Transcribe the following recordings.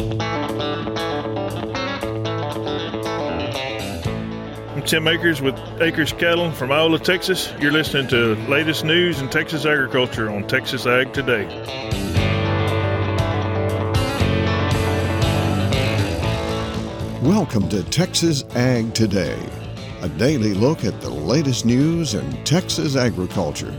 I'm Tim Akers with Akers Cattle from Iola, Texas. You're listening to latest news in Texas agriculture on Texas Ag Today. Welcome to Texas Ag Today, a daily look at the latest news in Texas agriculture.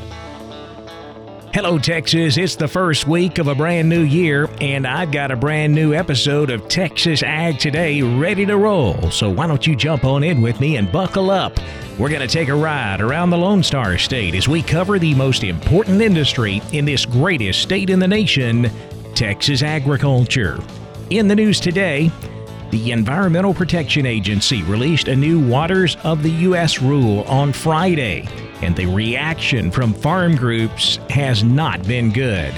Hello, Texas. It's the first week of a brand new year, and I've got a brand new episode of Texas Ag Today ready to roll. So, why don't you jump on in with me and buckle up? We're going to take a ride around the Lone Star State as we cover the most important industry in this greatest state in the nation Texas agriculture. In the news today, the Environmental Protection Agency released a new Waters of the U.S. rule on Friday and the reaction from farm groups has not been good.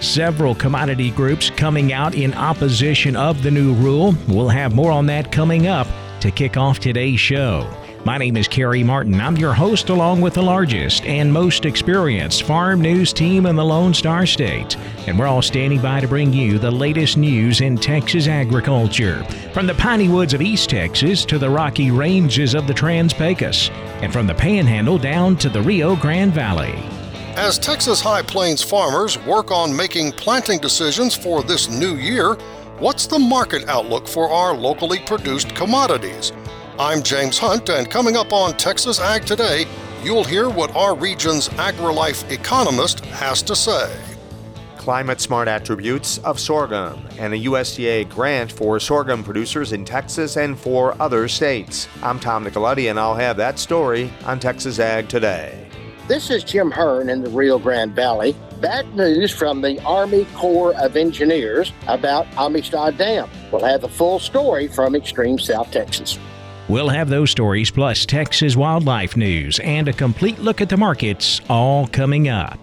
Several commodity groups coming out in opposition of the new rule. We'll have more on that coming up to kick off today's show. My name is Carey Martin. I'm your host, along with the largest and most experienced farm news team in the Lone Star State. And we're all standing by to bring you the latest news in Texas agriculture. From the piney woods of East Texas to the rocky ranges of the Trans Pecos, and from the Panhandle down to the Rio Grande Valley. As Texas High Plains farmers work on making planting decisions for this new year, what's the market outlook for our locally produced commodities? I'm James Hunt, and coming up on Texas Ag Today, you'll hear what our region's AgriLife economist has to say. Climate smart attributes of sorghum and a USDA grant for sorghum producers in Texas and four other states. I'm Tom Nicoletti, and I'll have that story on Texas Ag Today. This is Jim Hearn in the Rio Grande Valley. Bad news from the Army Corps of Engineers about Amistad Dam. We'll have the full story from Extreme South Texas. We'll have those stories plus Texas wildlife news and a complete look at the markets all coming up.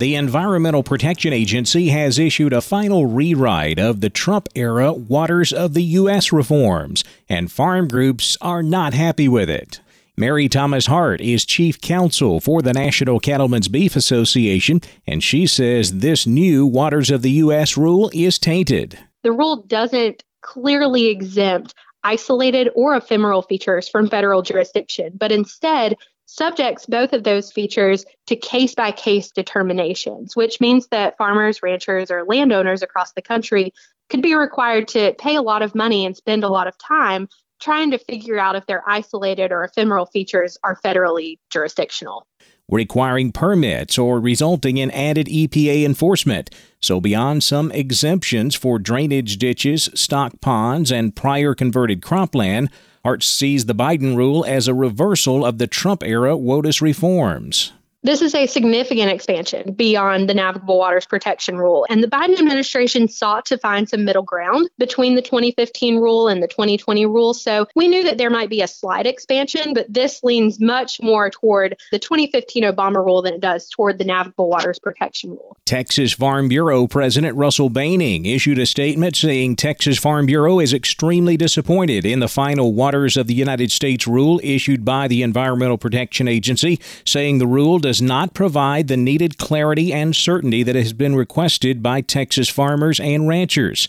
The Environmental Protection Agency has issued a final rewrite of the Trump era Waters of the U.S. reforms, and farm groups are not happy with it. Mary Thomas Hart is chief counsel for the National Cattlemen's Beef Association, and she says this new Waters of the U.S. rule is tainted. The rule doesn't clearly exempt isolated or ephemeral features from federal jurisdiction, but instead subjects both of those features to case by case determinations, which means that farmers, ranchers, or landowners across the country could be required to pay a lot of money and spend a lot of time trying to figure out if their isolated or ephemeral features are federally jurisdictional requiring permits or resulting in added EPA enforcement. So, beyond some exemptions for drainage ditches, stock ponds, and prior converted cropland, Hart sees the Biden rule as a reversal of the Trump era WOTUS reforms. This is a significant expansion beyond the navigable waters protection rule. And the Biden administration sought to find some middle ground between the 2015 rule and the 2020 rule. So we knew that there might be a slight expansion, but this leans much more toward the 2015 Obama rule than it does toward the navigable waters protection rule. Texas Farm Bureau President Russell Boening issued a statement saying Texas Farm Bureau is extremely disappointed in the final Waters of the United States rule issued by the Environmental Protection Agency, saying the rule does not provide the needed clarity and certainty that has been requested by Texas farmers and ranchers.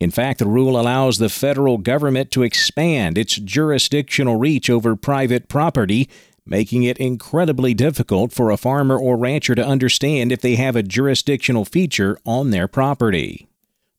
In fact, the rule allows the federal government to expand its jurisdictional reach over private property, making it incredibly difficult for a farmer or rancher to understand if they have a jurisdictional feature on their property.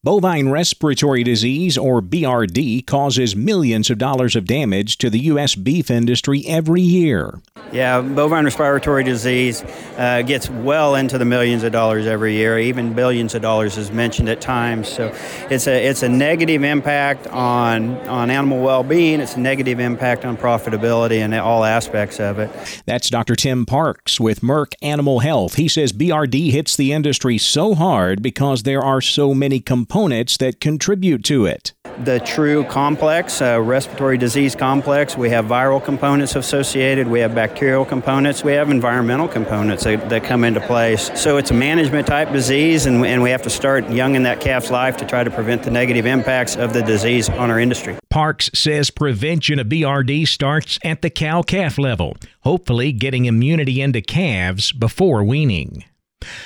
Bovine respiratory disease, or BRD, causes millions of dollars of damage to the U.S. beef industry every year. Yeah, bovine respiratory disease uh, gets well into the millions of dollars every year. Even billions of dollars is mentioned at times. So it's a it's a negative impact on on animal well-being. It's a negative impact on profitability and all aspects of it. That's Dr. Tim Parks with Merck Animal Health. He says BRD hits the industry so hard because there are so many components components that contribute to it. the true complex, uh, respiratory disease complex. We have viral components associated, we have bacterial components, we have environmental components that, that come into place. So it's a management type disease, and, and we have to start young in that calf's life to try to prevent the negative impacts of the disease on our industry. Parks says prevention of BRD starts at the cow calf level, hopefully getting immunity into calves before weaning.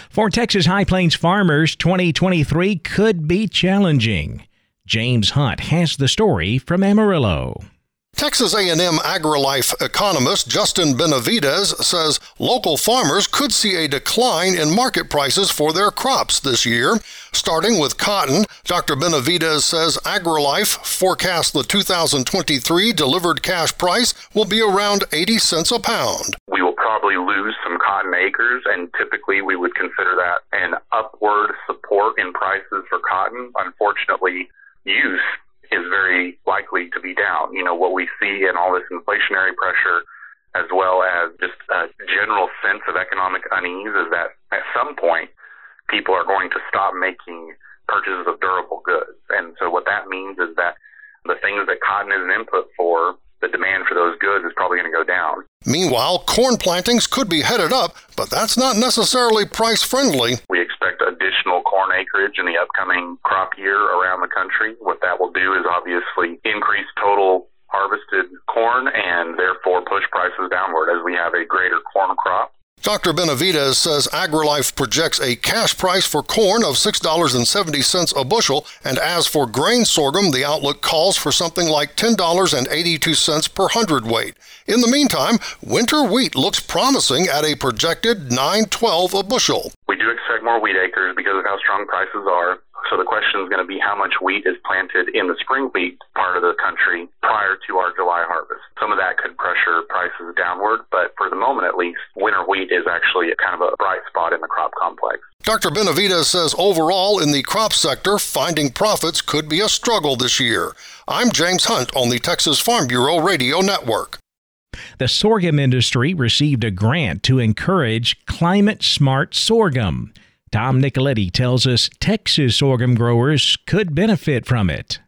For Texas High Plains farmers, 2023 could be challenging. James Hunt has the story from Amarillo. Texas A&M AgriLife economist Justin Benavidez says local farmers could see a decline in market prices for their crops this year. Starting with cotton, Dr. Benavidez says AgriLife forecasts the 2023 delivered cash price will be around 80 cents a pound. We will probably lose some cotton acres, and typically we would consider that an upward support in prices for cotton. Unfortunately, use is very likely to be down. You know, what we see in all this inflationary pressure, as well as just a general sense of economic unease, is that at some point, people are going to stop making purchases of durable goods. And so what that means is that the things that cotton is an input for, the demand for those goods is probably going to go down. Meanwhile, corn plantings could be headed up, but that's not necessarily price friendly. We expect additional corn acreage in the upcoming crop year around the country. What that will do is obviously increase total harvested corn and therefore push prices downward as we have a greater corn crop. Dr. Benavidez says AgriLife projects a cash price for corn of $6.70 a bushel, and as for grain sorghum, the outlook calls for something like $10.82 per hundredweight. In the meantime, winter wheat looks promising at a projected 9.12 a bushel. We do expect more wheat acres of how strong prices are. So the question is going to be how much wheat is planted in the spring wheat part of the country prior to our July harvest. Some of that could pressure prices downward, but for the moment at least, winter wheat is actually kind of a bright spot in the crop complex. Dr. Benavidez says overall in the crop sector, finding profits could be a struggle this year. I'm James Hunt on the Texas Farm Bureau Radio Network. The sorghum industry received a grant to encourage climate smart sorghum. Tom Nicoletti tells us Texas sorghum growers could benefit from it.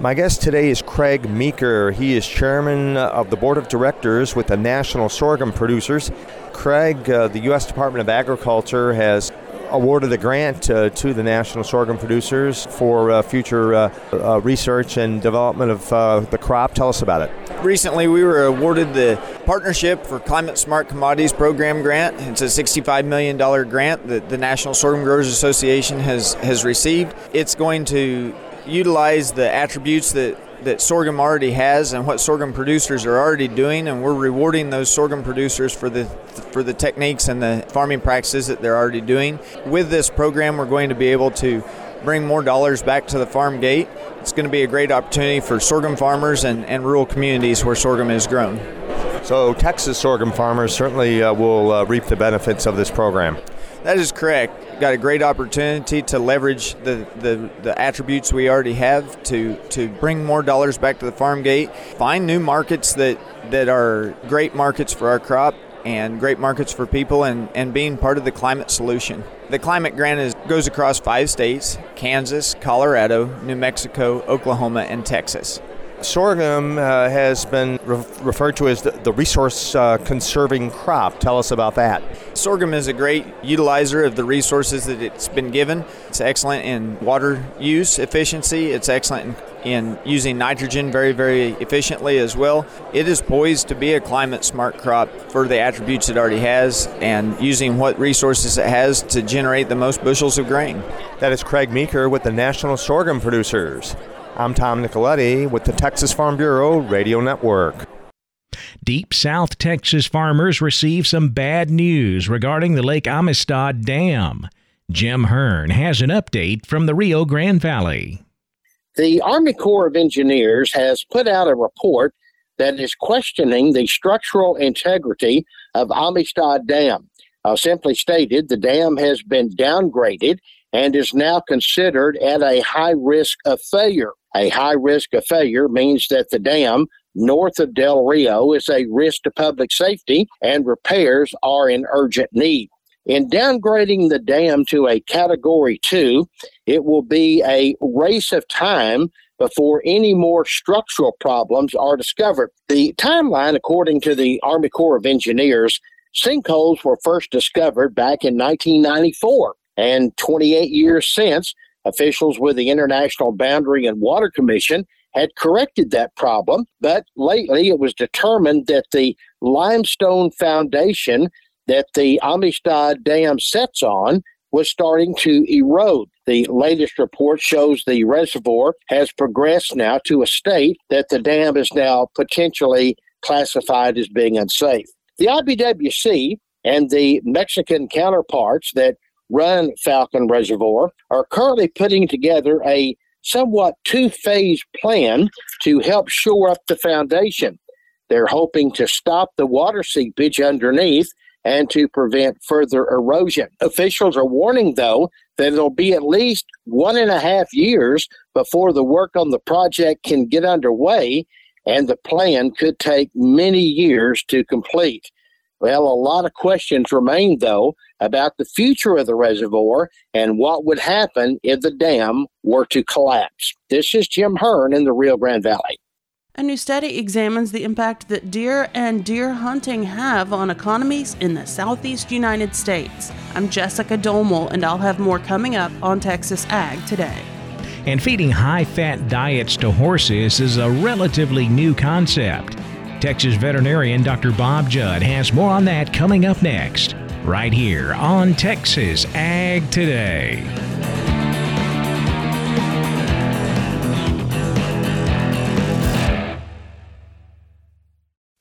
My guest today is Craig Meeker. He is chairman of the board of directors with the National Sorghum Producers. Craig, uh, the U.S. Department of Agriculture has awarded a grant uh, to the national sorghum producers for uh, future uh, uh research and development of uh, the crop. Tell us about it. Recently, we were awarded the Partnership for Climate Smart Commodities Program grant. It's a $65 million grant that the National Sorghum Growers Association has, has received. It's going to utilize the attributes that that sorghum already has and what sorghum producers are already doing and we're rewarding those sorghum producers for the for the techniques and the farming practices that they're already doing. With this program we're going to be able to bring more dollars back to the farm gate. It's going to be a great opportunity for sorghum farmers and, and rural communities where sorghum is grown. So Texas sorghum farmers certainly uh, will uh, reap the benefits of this program. That is correct got a great opportunity to leverage the, the, the, attributes we already have to, to bring more dollars back to the farm gate, find new markets that, that are great markets for our crop and great markets for people and, and being part of the climate solution. The climate grant is, goes across five states Kansas, Colorado, New Mexico, Oklahoma, and Texas. Sorghum uh, has been re- referred to as the, the resource uh, conserving crop. Tell us about that. Sorghum is a great utilizer of the resources that it's been given. It's excellent in water use efficiency, it's excellent in, in using nitrogen very, very efficiently as well. It is poised to be a climate smart crop for the attributes it already has and using what resources it has to generate the most bushels of grain. That is Craig Meeker with the National Sorghum Producers. I'm Tom Nicoletti with the Texas Farm Bureau Radio Network. Deep South Texas farmers receive some bad news regarding the Lake Amistad Dam. Jim Hearn has an update from the Rio Grande Valley. The Army Corps of Engineers has put out a report that is questioning the structural integrity of Amistad Dam. Uh, simply stated, the dam has been downgraded and is now considered at a high risk of failure. A high risk of failure means that the dam north of Del Rio is a risk to public safety and repairs are in urgent need. In downgrading the dam to a category two, it will be a race of time before any more structural problems are discovered. The timeline, according to the Army Corps of Engineers, sinkholes were first discovered back in 1994. And 28 years since, officials with the International Boundary and Water Commission had corrected that problem, but lately it was determined that the limestone foundation that the Amistad Dam sets on was starting to erode. The latest report shows the reservoir has progressed now to a state that the dam is now potentially classified as being unsafe. The IBWC and the Mexican counterparts that run Falcon Reservoir are currently putting together a somewhat two phase plan to help shore up the foundation. They're hoping to stop the water seepage underneath and to prevent further erosion. Officials are warning, though, that it'll be at least one and a half years before the work on the project can get underway, and the plan could take many years to complete. Well, a lot of questions remain, though, about the future of the reservoir and what would happen if the dam were to collapse. This is Jim Hearn in the Rio Grande Valley. A new study examines the impact that deer and deer hunting have on economies in the southeast United States. I'm Jessica Domel, and I'll have more coming up on Texas Ag today. And feeding high fat diets to horses is a relatively new concept. Texas veterinarian Dr. Bob Judd has more on that coming up next, right here on Texas Ag Today.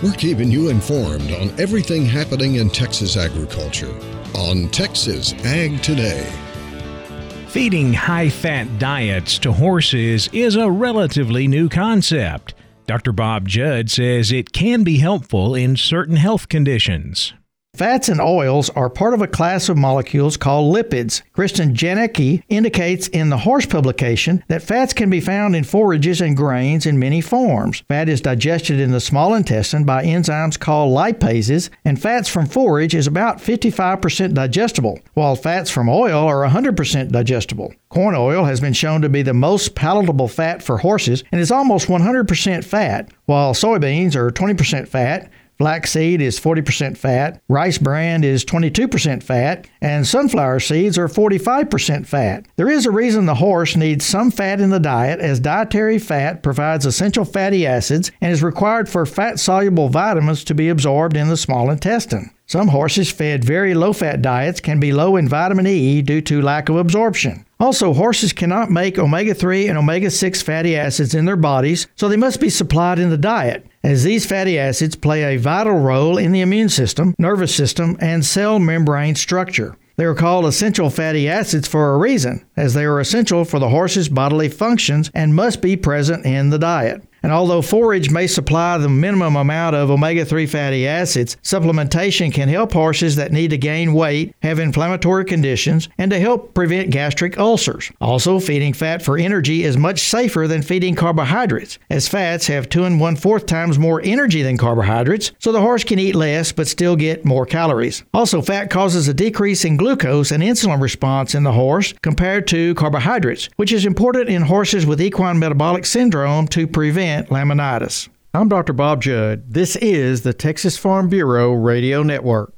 We're keeping you informed on everything happening in Texas agriculture on Texas Ag Today. Feeding high fat diets to horses is a relatively new concept. Dr. Bob Judd says it can be helpful in certain health conditions. Fats and oils are part of a class of molecules called lipids. Kristen Janicki indicates in the Horse publication that fats can be found in forages and grains in many forms. Fat is digested in the small intestine by enzymes called lipases, and fats from forage is about 55% digestible, while fats from oil are 100% digestible. Corn oil has been shown to be the most palatable fat for horses and is almost 100% fat, while soybeans are 20% fat, Flaxseed is 40% fat, rice bran is 22% fat, and sunflower seeds are 45% fat. There is a reason the horse needs some fat in the diet, as dietary fat provides essential fatty acids and is required for fat soluble vitamins to be absorbed in the small intestine. Some horses fed very low fat diets can be low in vitamin E due to lack of absorption. Also, horses cannot make omega 3 and omega 6 fatty acids in their bodies, so they must be supplied in the diet, as these fatty acids play a vital role in the immune system, nervous system, and cell membrane structure. They are called essential fatty acids for a reason, as they are essential for the horse's bodily functions and must be present in the diet. And although forage may supply the minimum amount of omega 3 fatty acids, supplementation can help horses that need to gain weight, have inflammatory conditions, and to help prevent gastric ulcers. Also, feeding fat for energy is much safer than feeding carbohydrates, as fats have two and one fourth times more energy than carbohydrates, so the horse can eat less but still get more calories. Also, fat causes a decrease in glucose and insulin response in the horse compared to carbohydrates, which is important in horses with equine metabolic syndrome to prevent laminitis. I'm Dr. Bob Judd. This is the Texas Farm Bureau Radio Network.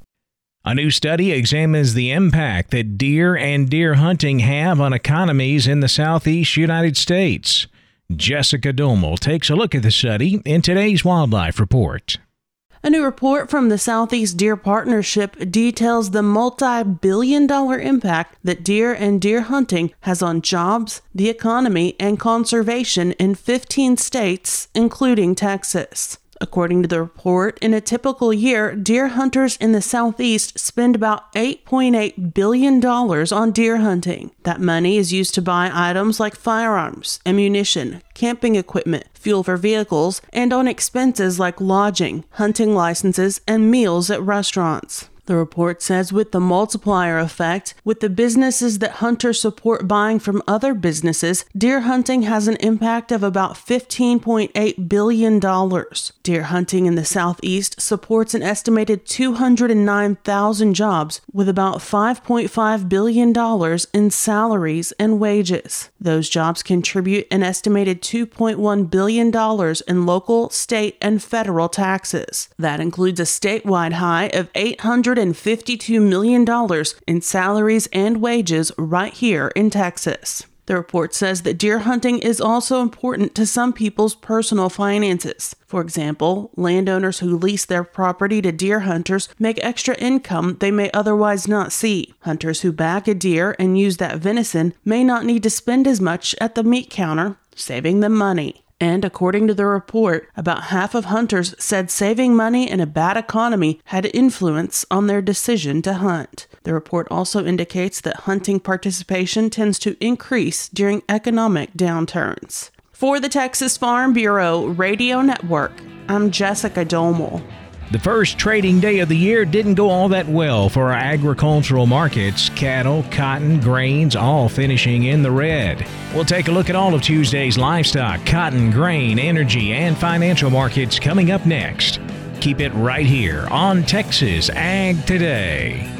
A new study examines the impact that deer and deer hunting have on economies in the southeast United States. Jessica Domel takes a look at the study in today's Wildlife Report. A new report from the Southeast Deer Partnership details the multi billion dollar impact that deer and deer hunting has on jobs, the economy, and conservation in 15 states, including Texas. According to the report, in a typical year, deer hunters in the southeast spend about $8.8 billion on deer hunting. That money is used to buy items like firearms, ammunition, camping equipment, fuel for vehicles, and on expenses like lodging, hunting licenses, and meals at restaurants. The report says with the multiplier effect, with the businesses that hunters support buying from other businesses, deer hunting has an impact of about $15.8 billion. Deer hunting in the southeast supports an estimated 209,000 jobs with about $5.5 billion in salaries and wages. Those jobs contribute an estimated $2.1 billion in local, state, and federal taxes. That includes a statewide high of 800 $152 million in salaries and wages right here in Texas. The report says that deer hunting is also important to some people's personal finances. For example, landowners who lease their property to deer hunters make extra income they may otherwise not see. Hunters who back a deer and use that venison may not need to spend as much at the meat counter, saving them money. And according to the report, about half of hunters said saving money in a bad economy had influence on their decision to hunt. The report also indicates that hunting participation tends to increase during economic downturns. For the Texas Farm Bureau Radio Network, I'm Jessica Domel. The first trading day of the year didn't go all that well for our agricultural markets. Cattle, cotton, grains all finishing in the red. We'll take a look at all of Tuesday's livestock, cotton, grain, energy, and financial markets coming up next. Keep it right here on Texas Ag Today.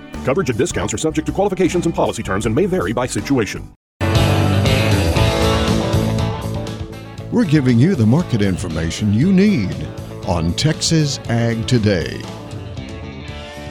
Coverage and discounts are subject to qualifications and policy terms and may vary by situation. We're giving you the market information you need on Texas Ag Today.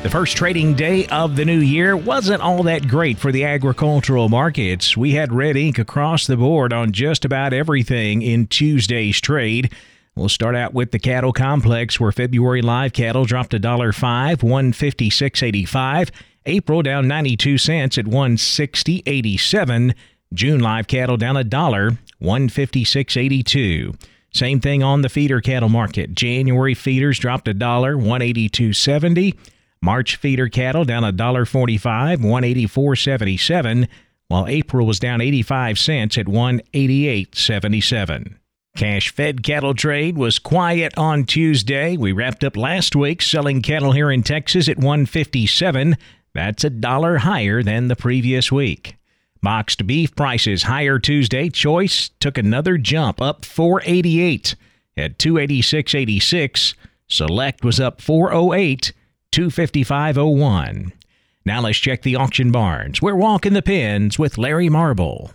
The first trading day of the new year wasn't all that great for the agricultural markets. We had red ink across the board on just about everything in Tuesday's trade. We'll start out with the cattle complex where February live cattle dropped a dollar five, 156.85. April down 92 cents at 160.87. June live cattle down a dollar, 156.82. Same thing on the feeder cattle market. January feeders dropped a dollar, 182.70. March feeder cattle down a dollar 45, 184.77, while April was down 85 cents at 188.77. Cash fed cattle trade was quiet on Tuesday. We wrapped up last week selling cattle here in Texas at 157. That's a dollar higher than the previous week. Boxed beef prices higher Tuesday. Choice took another jump up 488 at 286.86. Select was up 408, 255.01. Now let's check the auction barns. We're walking the pens with Larry Marble.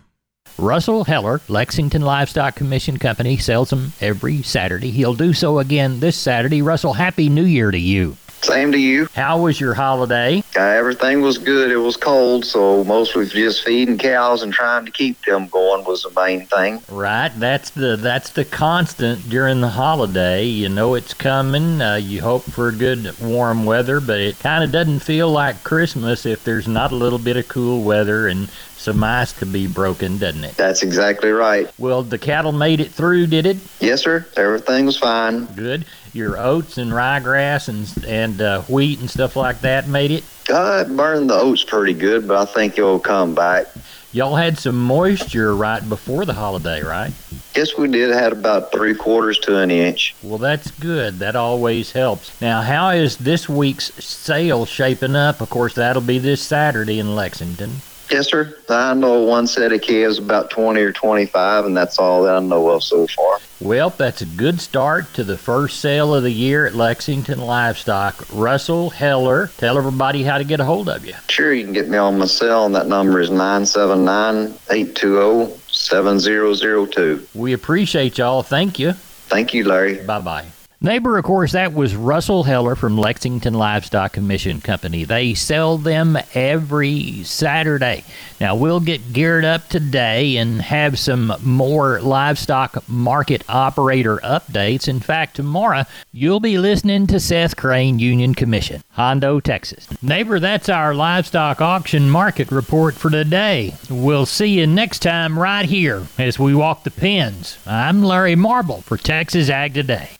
Russell Heller, Lexington Livestock Commission Company, sells them every Saturday. He'll do so again this Saturday. Russell, Happy New Year to you. Same to you. How was your holiday? Uh, everything was good. It was cold, so mostly just feeding cows and trying to keep them going was the main thing. Right. That's the that's the constant during the holiday. You know it's coming. Uh, you hope for good warm weather, but it kind of doesn't feel like Christmas if there's not a little bit of cool weather and some ice to be broken, doesn't it? That's exactly right. Well, the cattle made it through, did it? Yes, sir. Everything was fine. Good. Your oats and ryegrass and and uh, wheat and stuff like that made it. Uh, it burned the oats pretty good, but I think it'll come back. Y'all had some moisture right before the holiday, right? Yes, we did. Had about three quarters to an inch. Well, that's good. That always helps. Now, how is this week's sale shaping up? Of course, that'll be this Saturday in Lexington. Yes, sir. I know one set of calves about 20 or 25, and that's all that I know of so far. Well, that's a good start to the first sale of the year at Lexington Livestock. Russell Heller, tell everybody how to get a hold of you. Sure, you can get me on my cell, and that number is 979 820 7002. We appreciate y'all. Thank you. Thank you, Larry. Bye bye. Neighbor, of course, that was Russell Heller from Lexington Livestock Commission Company. They sell them every Saturday. Now, we'll get geared up today and have some more livestock market operator updates. In fact, tomorrow you'll be listening to Seth Crane Union Commission, Hondo, Texas. Neighbor, that's our livestock auction market report for today. We'll see you next time right here as we walk the pens. I'm Larry Marble for Texas Ag Today.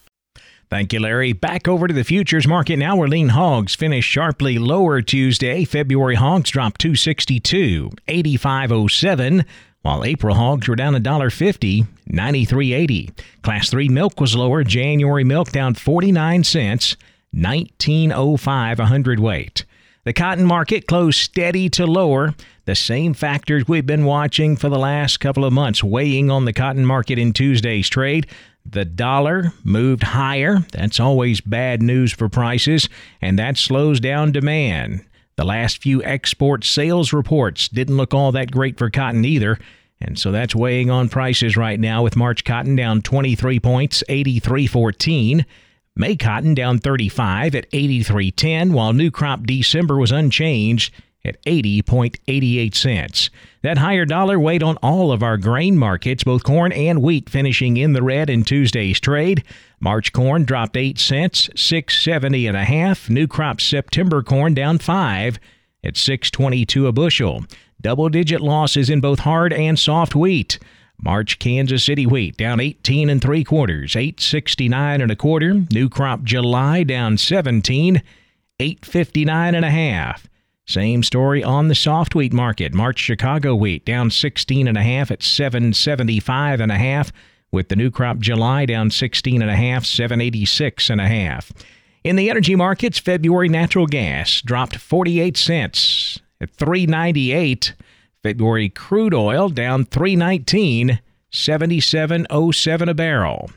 Thank you, Larry. Back over to the futures market now, where lean hogs finished sharply lower Tuesday. February hogs dropped 262, 85.07, while April hogs were down $1.50, 93.80. Class 3 milk was lower. January milk down 49 cents, 19.05 a hundredweight. The cotton market closed steady to lower. The same factors we've been watching for the last couple of months weighing on the cotton market in Tuesday's trade. The dollar moved higher. That's always bad news for prices, and that slows down demand. The last few export sales reports didn't look all that great for cotton either, and so that's weighing on prices right now with March cotton down 23 points, 83.14. May cotton down 35 at 83.10, while new crop December was unchanged at 80.88 cents. That higher dollar weighed on all of our grain markets, both corn and wheat finishing in the red in Tuesday's trade. March corn dropped 8 cents, 670 and a half. New crop September corn down 5 at 622 a bushel. Double digit losses in both hard and soft wheat. March Kansas City wheat down 18 and 3 quarters, 869 and a quarter. New crop July down 17, 859 and a half. Same story on the soft wheat market. March Chicago wheat down 16 and a half at 775 and a half with the new crop July down 16 and a half, 786 and a half. In the energy markets, February natural gas dropped 48 cents at 398. February crude oil down 319, 7707 a barrel.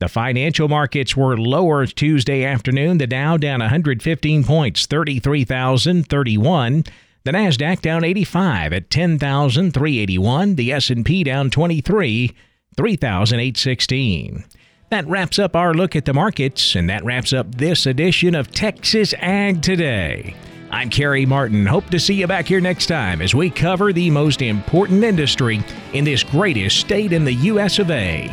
The financial markets were lower Tuesday afternoon. The Dow down 115 points, 33,031. The Nasdaq down 85 at 10,381. The S&P down 23, 3,816. That wraps up our look at the markets, and that wraps up this edition of Texas Ag Today. I'm Carey Martin. Hope to see you back here next time as we cover the most important industry in this greatest state in the U.S. of A.